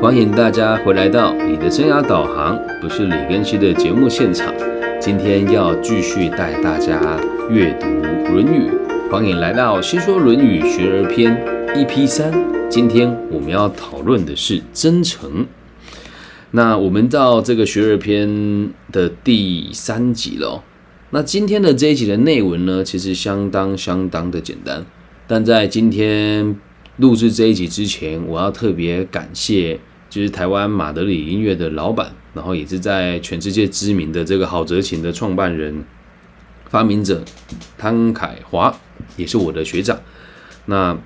欢迎大家回来到你的生涯导航，不是李根熙的节目现场。今天要继续带大家阅读《论语》，欢迎来到《新说论语学而篇》EP 三。今天我们要讨论的是真诚。那我们到这个学而篇的第三集了。那今天的这一集的内文呢，其实相当相当的简单。但在今天录制这一集之前，我要特别感谢，就是台湾马德里音乐的老板，然后也是在全世界知名的这个郝哲琴的创办人、发明者汤凯华，也是我的学长。那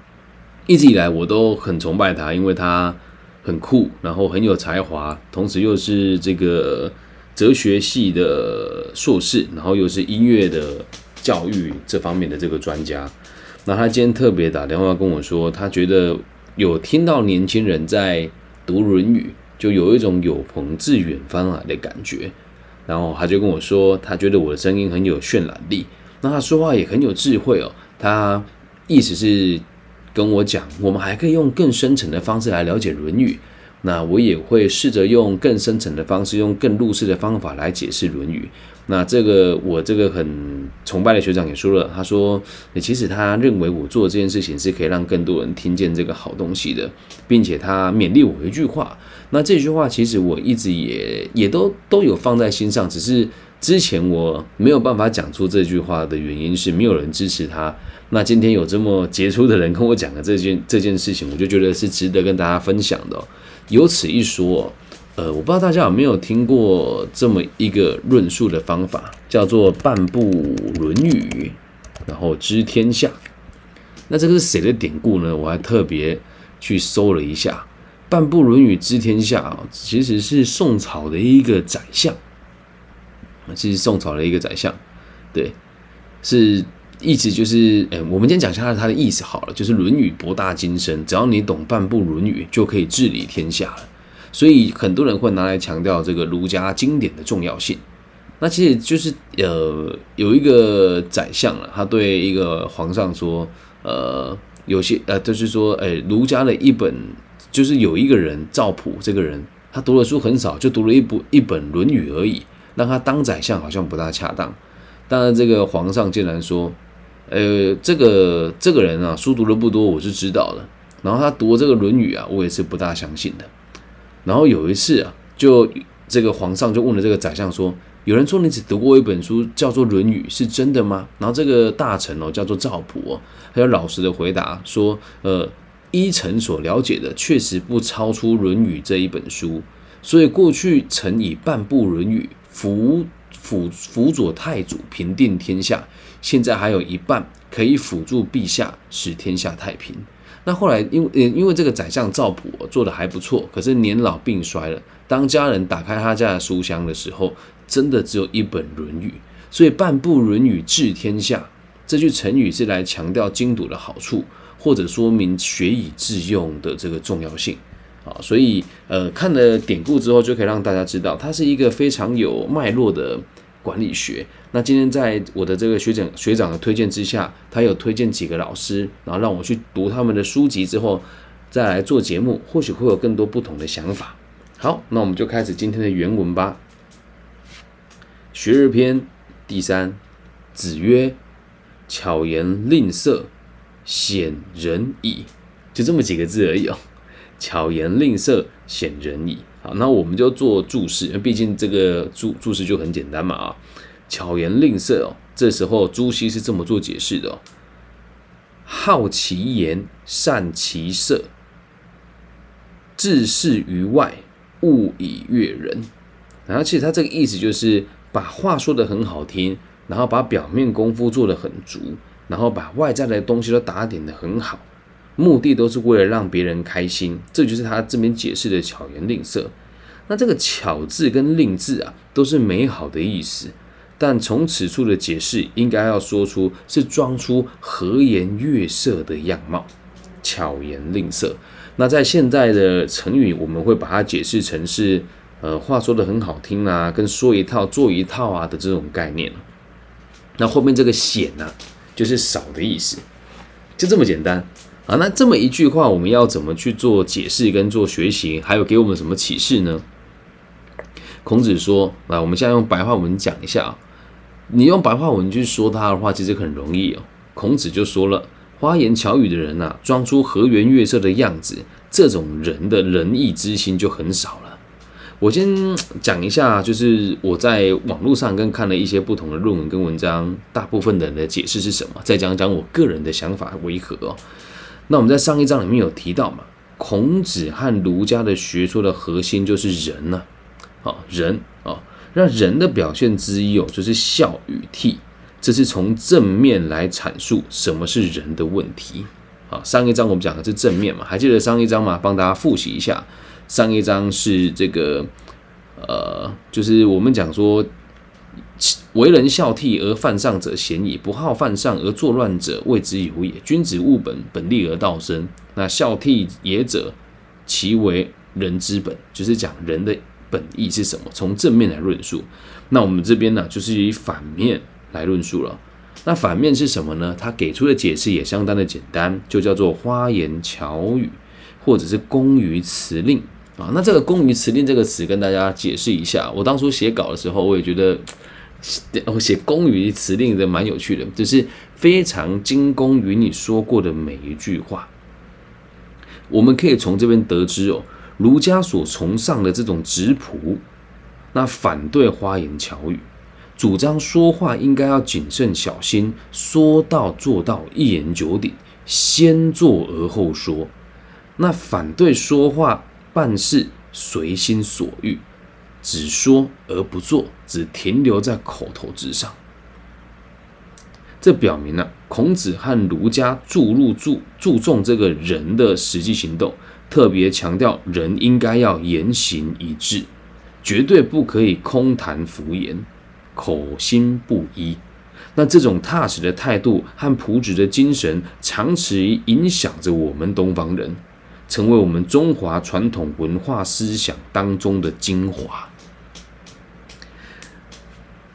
一直以来我都很崇拜他，因为他很酷，然后很有才华，同时又是这个。哲学系的硕士，然后又是音乐的教育这方面的这个专家。那他今天特别打电话跟我说，他觉得有听到年轻人在读《论语》，就有一种有朋自远方来的感觉。然后他就跟我说，他觉得我的声音很有渲染力，那他说话也很有智慧哦。他意思是跟我讲，我们还可以用更深层的方式来了解《论语》。那我也会试着用更深层的方式，用更入世的方法来解释《论语》。那这个我这个很崇拜的学长也说了，他说，其实他认为我做这件事情是可以让更多人听见这个好东西的，并且他勉励我一句话。那这句话其实我一直也也都都有放在心上，只是之前我没有办法讲出这句话的原因是没有人支持他。那今天有这么杰出的人跟我讲了这件这件事情，我就觉得是值得跟大家分享的。有此一说，呃，我不知道大家有没有听过这么一个论述的方法，叫做“半部论语，然后知天下”。那这个是谁的典故呢？我还特别去搜了一下，“半部论语知天下”啊，其实是宋朝的一个宰相。其实宋朝的一个宰相，对，是意思就是，哎，我们今天讲一下他的意思好了，就是《论语》博大精深，只要你懂半部《论语》，就可以治理天下了。所以很多人会拿来强调这个儒家经典的重要性。那其实就是，呃，有一个宰相了，他对一个皇上说，呃，有些，呃，就是说，哎，儒家的一本，就是有一个人赵普这个人，他读的书很少，就读了一部一本《论语》而已。让他当宰相好像不大恰当，当然这个皇上竟然说，呃，这个这个人啊，书读的不多，我是知道的。然后他读这个《论语》啊，我也是不大相信的。然后有一次啊，就这个皇上就问了这个宰相说：“有人说你只读过一本书，叫做《论语》，是真的吗？”然后这个大臣哦，叫做赵普哦，他就老实的回答说：“呃，依臣所了解的，确实不超出《论语》这一本书。所以过去曾以半部《论语》。”辅辅辅佐太祖平定天下，现在还有一半可以辅助陛下使天下太平。那后来因为因为这个宰相赵普做的还不错，可是年老病衰了。当家人打开他家的书箱的时候，真的只有一本《论语》。所以半部《论语》治天下这句成语是来强调精读的好处，或者说明学以致用的这个重要性。啊，所以呃，看了典故之后，就可以让大家知道，它是一个非常有脉络的管理学。那今天在我的这个学长学长的推荐之下，他有推荐几个老师，然后让我去读他们的书籍之后，再来做节目，或许会有更多不同的想法。好，那我们就开始今天的原文吧。学而篇第三，子曰：“巧言令色，鲜人矣。”就这么几个字而已哦。巧言令色，显人矣。好，那我们就做注释，毕竟这个注注释就很简单嘛啊。巧言令色哦，这时候朱熹是这么做解释的哦：好其言，善其色，自视于外，勿以悦人。然后其实他这个意思就是把话说的很好听，然后把表面功夫做得很足，然后把外在的东西都打点的很好。目的都是为了让别人开心，这就是他这边解释的巧言令色。那这个巧字跟令字啊，都是美好的意思。但从此处的解释，应该要说出是装出和颜悦色的样貌。巧言令色，那在现在的成语，我们会把它解释成是，呃，话说的很好听啊，跟说一套做一套啊的这种概念。那后面这个显呢，就是少的意思，就这么简单。啊，那这么一句话，我们要怎么去做解释跟做学习？还有给我们什么启示呢？孔子说：“啊，我们现在用白话文讲一下啊。你用白话文去说他的话，其实很容易哦。孔子就说了：花言巧语的人呐，装出和颜悦色的样子，这种人的仁义之心就很少了。我先讲一下，就是我在网络上跟看了一些不同的论文跟文章，大部分的人的解释是什么？再讲讲我个人的想法为何。”那我们在上一章里面有提到嘛，孔子和儒家的学说的核心就是人呢，啊人啊，那人的表现之一哦，就是孝与悌，这是从正面来阐述什么是人的问题。啊，上一章我们讲的是正面嘛，还记得上一章吗？帮大家复习一下，上一章是这个，呃，就是我们讲说。为人孝悌而犯上者贤矣，不好犯上而作乱者谓之有也。君子务本，本立而道生。那孝悌也者，其为人之本，就是讲人的本意是什么？从正面来论述。那我们这边呢，就是以反面来论述了。那反面是什么呢？他给出的解释也相当的简单，就叫做花言巧语，或者是公于辞令啊。那这个公于辞令这个词，跟大家解释一下。我当初写稿的时候，我也觉得。我写公于词令的蛮有趣的，就是非常精工于你说过的每一句话。我们可以从这边得知哦，儒家所崇尚的这种质朴，那反对花言巧语，主张说话应该要谨慎小心，说到做到，一言九鼎，先做而后说。那反对说话办事随心所欲。只说而不做，只停留在口头之上。这表明了孔子和儒家注入注注重这个人的实际行动，特别强调人应该要言行一致，绝对不可以空谈浮言，口心不一。那这种踏实的态度和朴质的精神，长期影响着我们东方人，成为我们中华传统文化思想当中的精华。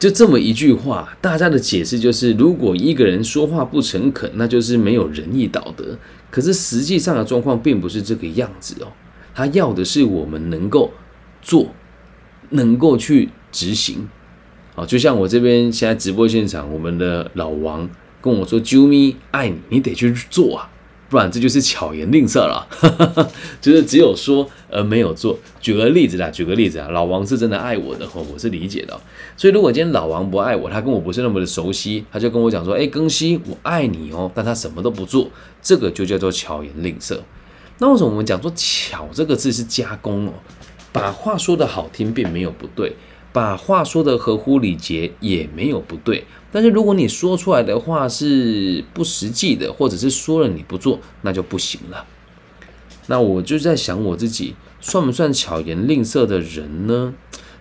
就这么一句话，大家的解释就是：如果一个人说话不诚恳，那就是没有仁义道德。可是实际上的状况并不是这个样子哦，他要的是我们能够做，能够去执行。好，就像我这边现在直播现场，我们的老王跟我说：“啾咪，爱你，你得去做啊。”不然这就是巧言令色了，就是只有说而没有做。举个例子啦，举个例子啊，老王是真的爱我的，我是理解的。所以如果今天老王不爱我，他跟我不是那么的熟悉，他就跟我讲说：“哎，庚希，我爱你哦。”但他什么都不做，这个就叫做巧言令色。那为什么我们讲说“巧”这个字是加工哦？把话说的好听并没有不对，把话说的合乎礼节也没有不对。但是如果你说出来的话是不实际的，或者是说了你不做，那就不行了。那我就在想我自己算不算巧言令色的人呢？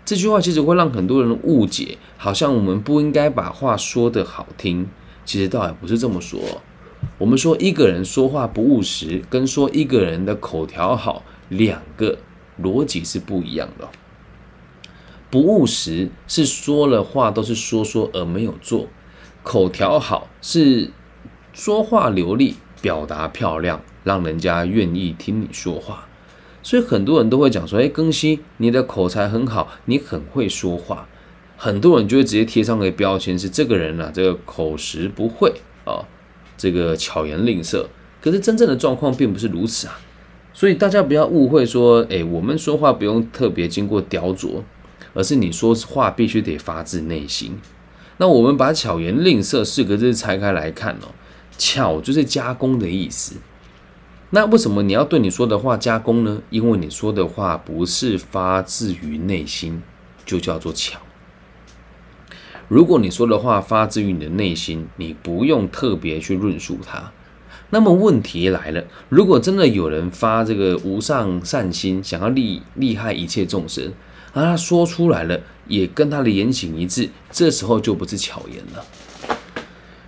这句话其实会让很多人误解，好像我们不应该把话说得好听。其实倒也不是这么说。我们说一个人说话不务实，跟说一个人的口条好，两个逻辑是不一样的。不务实是说了话都是说说而没有做，口条好是说话流利，表达漂亮，让人家愿意听你说话。所以很多人都会讲说：“哎，庚希，你的口才很好，你很会说话。”很多人就会直接贴上个标签，是这个人啊，这个口实不会啊，这个巧言令色。可是真正的状况并不是如此啊，所以大家不要误会说：“哎，我们说话不用特别经过雕琢。”而是你说话必须得发自内心。那我们把“巧言令色”四个字拆开来看哦，“巧”就是加工的意思。那为什么你要对你说的话加工呢？因为你说的话不是发自于内心，就叫做巧。如果你说的话发自于你的内心，你不用特别去论述它。那么问题来了，如果真的有人发这个无上善心，想要利利害一切众生。而他说出来了，也跟他的言行一致，这时候就不是巧言了。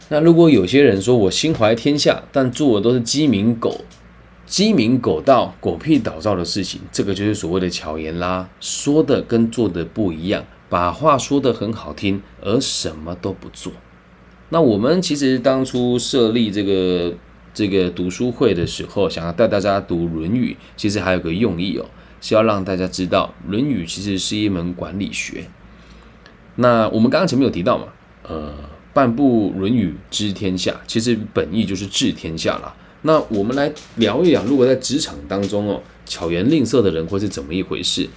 那如果有些人说我心怀天下，但做的都是鸡鸣狗、鸡鸣狗盗、狗屁倒灶的事情，这个就是所谓的巧言啦。说的跟做的不一样，把话说的很好听，而什么都不做。那我们其实当初设立这个这个读书会的时候，想要带大家读《论语》，其实还有个用意哦，是要让大家知道，《论语》其实是一门管理学。那我们刚刚前面有提到嘛，呃，半部《论语》知天下，其实本意就是治天下啦。那我们来聊一聊，如果在职场当中哦，巧言令色的人会是怎么一回事？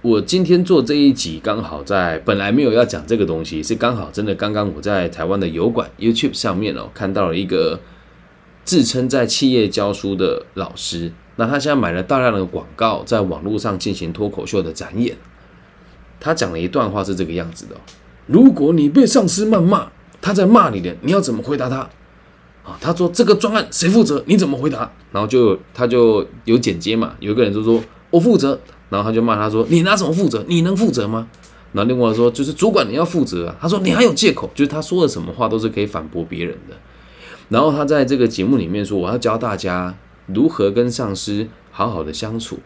我今天做这一集，刚好在本来没有要讲这个东西，是刚好真的刚刚我在台湾的油管 YouTube 上面哦，看到了一个自称在企业教书的老师，那他现在买了大量的广告，在网络上进行脱口秀的展演。他讲了一段话是这个样子的：如果你被上司谩骂，他在骂你的，你要怎么回答他？啊，他说这个专案谁负责？你怎么回答？然后就他就有剪接嘛，有一个人就说我负责，然后他就骂他说你拿什么负责？你能负责吗？然后另外说就是主管你要负责啊。他说你还有借口，就是他说的什么话都是可以反驳别人的。然后他在这个节目里面说我要教大家如何跟上司好好的相处。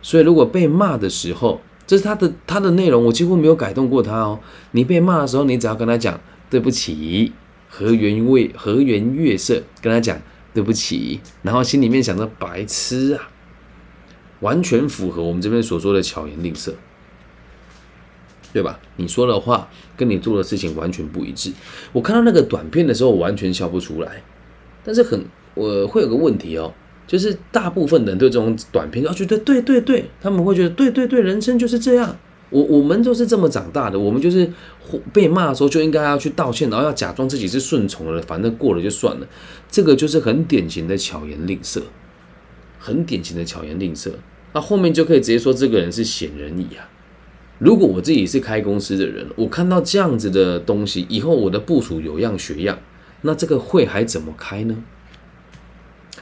所以如果被骂的时候，这是他的他的内容，我几乎没有改动过他哦。你被骂的时候，你只要跟他讲对不起，和颜悦和颜悦色跟他讲对不起，然后心里面想着白痴啊，完全符合我们这边所说的巧言令色，对吧？你说的话跟你做的事情完全不一致。我看到那个短片的时候，我完全笑不出来，但是很我会有个问题哦。就是大部分人对这种短片要觉得对对对，他们会觉得对对对，人生就是这样。我我们都是这么长大的，我们就是被骂的时候就应该要去道歉，然后要假装自己是顺从的，反正过了就算了。这个就是很典型的巧言令色，很典型的巧言令色。那后面就可以直接说这个人是显人矣啊。如果我自己是开公司的人，我看到这样子的东西，以后我的部署有样学样，那这个会还怎么开呢？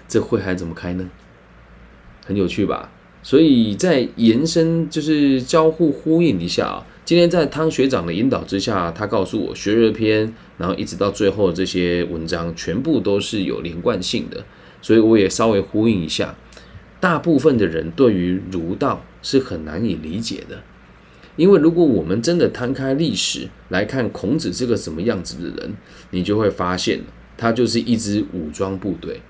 这会还怎么开呢？很有趣吧？所以在延伸就是交互呼应一下啊。今天在汤学长的引导之下，他告诉我学热篇，然后一直到最后这些文章全部都是有连贯性的，所以我也稍微呼应一下。大部分的人对于儒道是很难以理解的，因为如果我们真的摊开历史来看孔子是个什么样子的人，你就会发现他就是一支武装部队。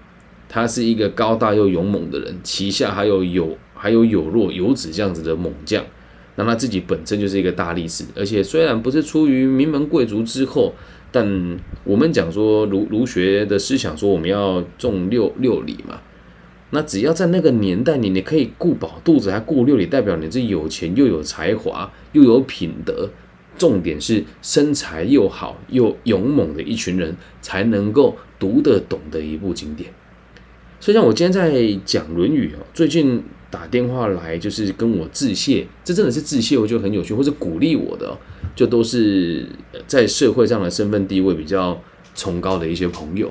他是一个高大又勇猛的人，旗下还有有还有有若有子这样子的猛将，那他自己本身就是一个大力士，而且虽然不是出于名门贵族之后，但我们讲说儒儒学的思想说我们要重六六礼嘛，那只要在那个年代你你可以顾饱肚子还顾六礼，代表你是有钱又有才华又有品德，重点是身材又好又勇猛的一群人才能够读得懂的一部经典。所以像我今天在讲《论语》哦，最近打电话来就是跟我致谢，这真的是致谢，我觉得很有趣，或者鼓励我的，就都是在社会上的身份地位比较崇高的一些朋友。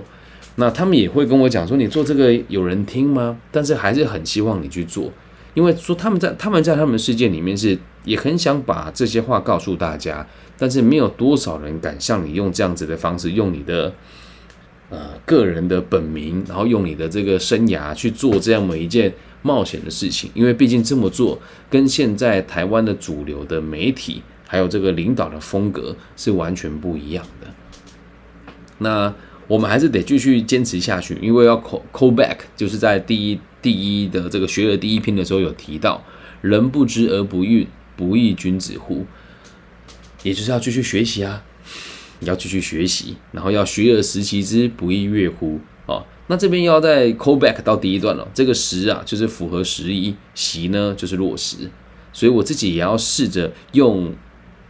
那他们也会跟我讲说：“你做这个有人听吗？”但是还是很希望你去做，因为说他们在他们在他们世界里面是也很想把这些话告诉大家，但是没有多少人敢像你用这样子的方式，用你的。呃，个人的本名，然后用你的这个生涯去做这样某一件冒险的事情，因为毕竟这么做跟现在台湾的主流的媒体还有这个领导的风格是完全不一样的。那我们还是得继续坚持下去，因为要 call call back，就是在第一第一的这个学而第一篇的时候有提到，人不知而不愠，不亦君子乎？也就是要继续学习啊。要继续学习，然后要学而时习之，不亦乐乎？哦，那这边要再 call back 到第一段了。这个时啊，就是符合时宜；习呢，就是落实。所以我自己也要试着用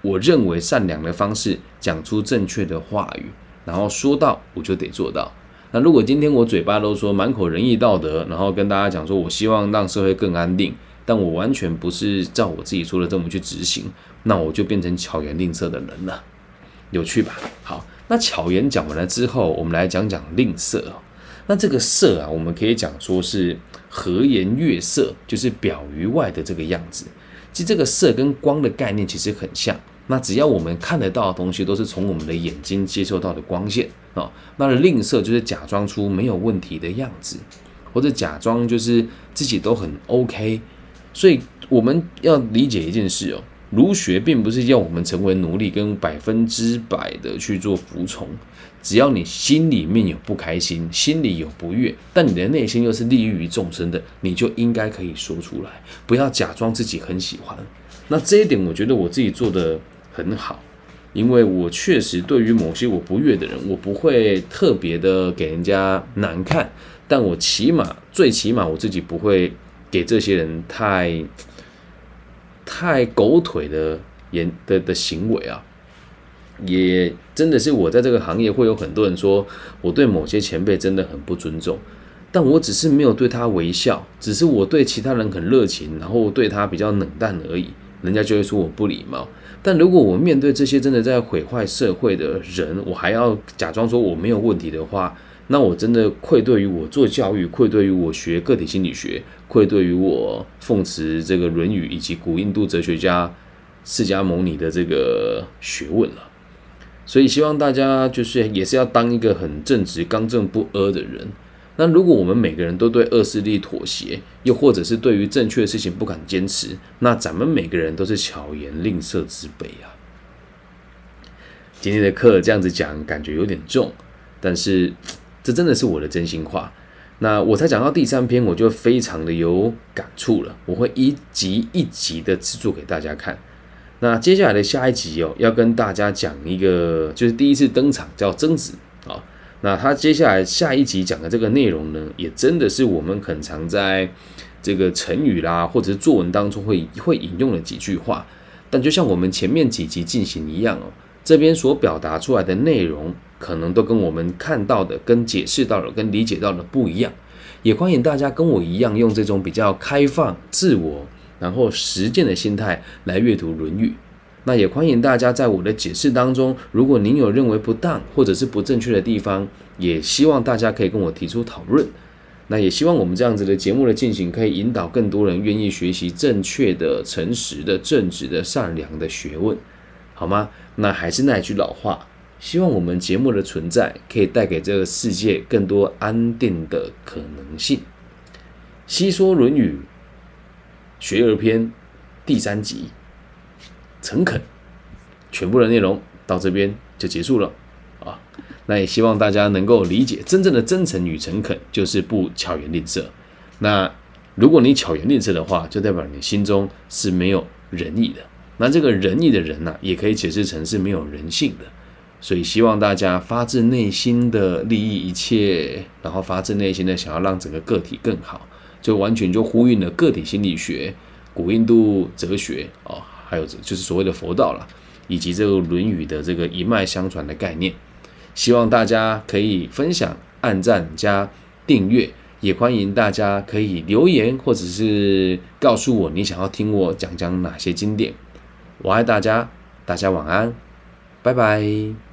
我认为善良的方式讲出正确的话语，然后说到我就得做到。那如果今天我嘴巴都说满口仁义道德，然后跟大家讲说我希望让社会更安定，但我完全不是照我自己说的这么去执行，那我就变成巧言令色的人了。有趣吧？好，那巧言讲完了之后，我们来讲讲吝啬。那这个色啊，我们可以讲说是和颜悦色，就是表于外的这个样子。其实这个色跟光的概念其实很像。那只要我们看得到的东西，都是从我们的眼睛接受到的光线啊。那吝啬就是假装出没有问题的样子，或者假装就是自己都很 OK。所以我们要理解一件事哦。儒学并不是要我们成为奴隶，跟百分之百的去做服从。只要你心里面有不开心，心里有不悦，但你的内心又是利益于众生的，你就应该可以说出来，不要假装自己很喜欢。那这一点，我觉得我自己做的很好，因为我确实对于某些我不悦的人，我不会特别的给人家难看，但我起码最起码我自己不会给这些人太太狗腿的言的的行为啊。也真的是我在这个行业会有很多人说我对某些前辈真的很不尊重，但我只是没有对他微笑，只是我对其他人很热情，然后对他比较冷淡而已，人家就会说我不礼貌。但如果我面对这些真的在毁坏社会的人，我还要假装说我没有问题的话，那我真的愧对于我做教育，愧对于我学个体心理学，愧对于我奉持这个《论语》以及古印度哲学家释迦牟尼的这个学问了。所以希望大家就是也是要当一个很正直、刚正不阿的人。那如果我们每个人都对恶势力妥协，又或者是对于正确的事情不敢坚持，那咱们每个人都是巧言令色之辈啊。今天的课这样子讲，感觉有点重，但是这真的是我的真心话。那我才讲到第三篇，我就非常的有感触了。我会一集一集的制作给大家看。那接下来的下一集哦，要跟大家讲一个，就是第一次登场叫曾子啊。那他接下来下一集讲的这个内容呢，也真的是我们很常在这个成语啦，或者是作文当中会会引用的几句话。但就像我们前面几集进行一样哦，这边所表达出来的内容，可能都跟我们看到的、跟解释到的、跟理解到的不一样。也欢迎大家跟我一样，用这种比较开放、自我。然后实践的心态来阅读《论语》，那也欢迎大家在我的解释当中，如果您有认为不当或者是不正确的地方，也希望大家可以跟我提出讨论。那也希望我们这样子的节目的进行，可以引导更多人愿意学习正确的、诚实的、正直的、善良的学问，好吗？那还是那句老话，希望我们节目的存在可以带给这个世界更多安定的可能性。细说《论语》。学而篇第三集，诚恳，全部的内容到这边就结束了啊。那也希望大家能够理解，真正的真诚与诚恳就是不巧言令色。那如果你巧言令色的话，就代表你心中是没有仁义的。那这个仁义的人呢，也可以解释成是没有人性的。所以希望大家发自内心的利益一切，然后发自内心的想要让整个个体更好。就完全就呼应了个体心理学、古印度哲学哦，还有就是所谓的佛道了，以及这个《论语》的这个一脉相传的概念。希望大家可以分享、按赞、加订阅，也欢迎大家可以留言或者是告诉我你想要听我讲讲哪些经典。我爱大家，大家晚安，拜拜。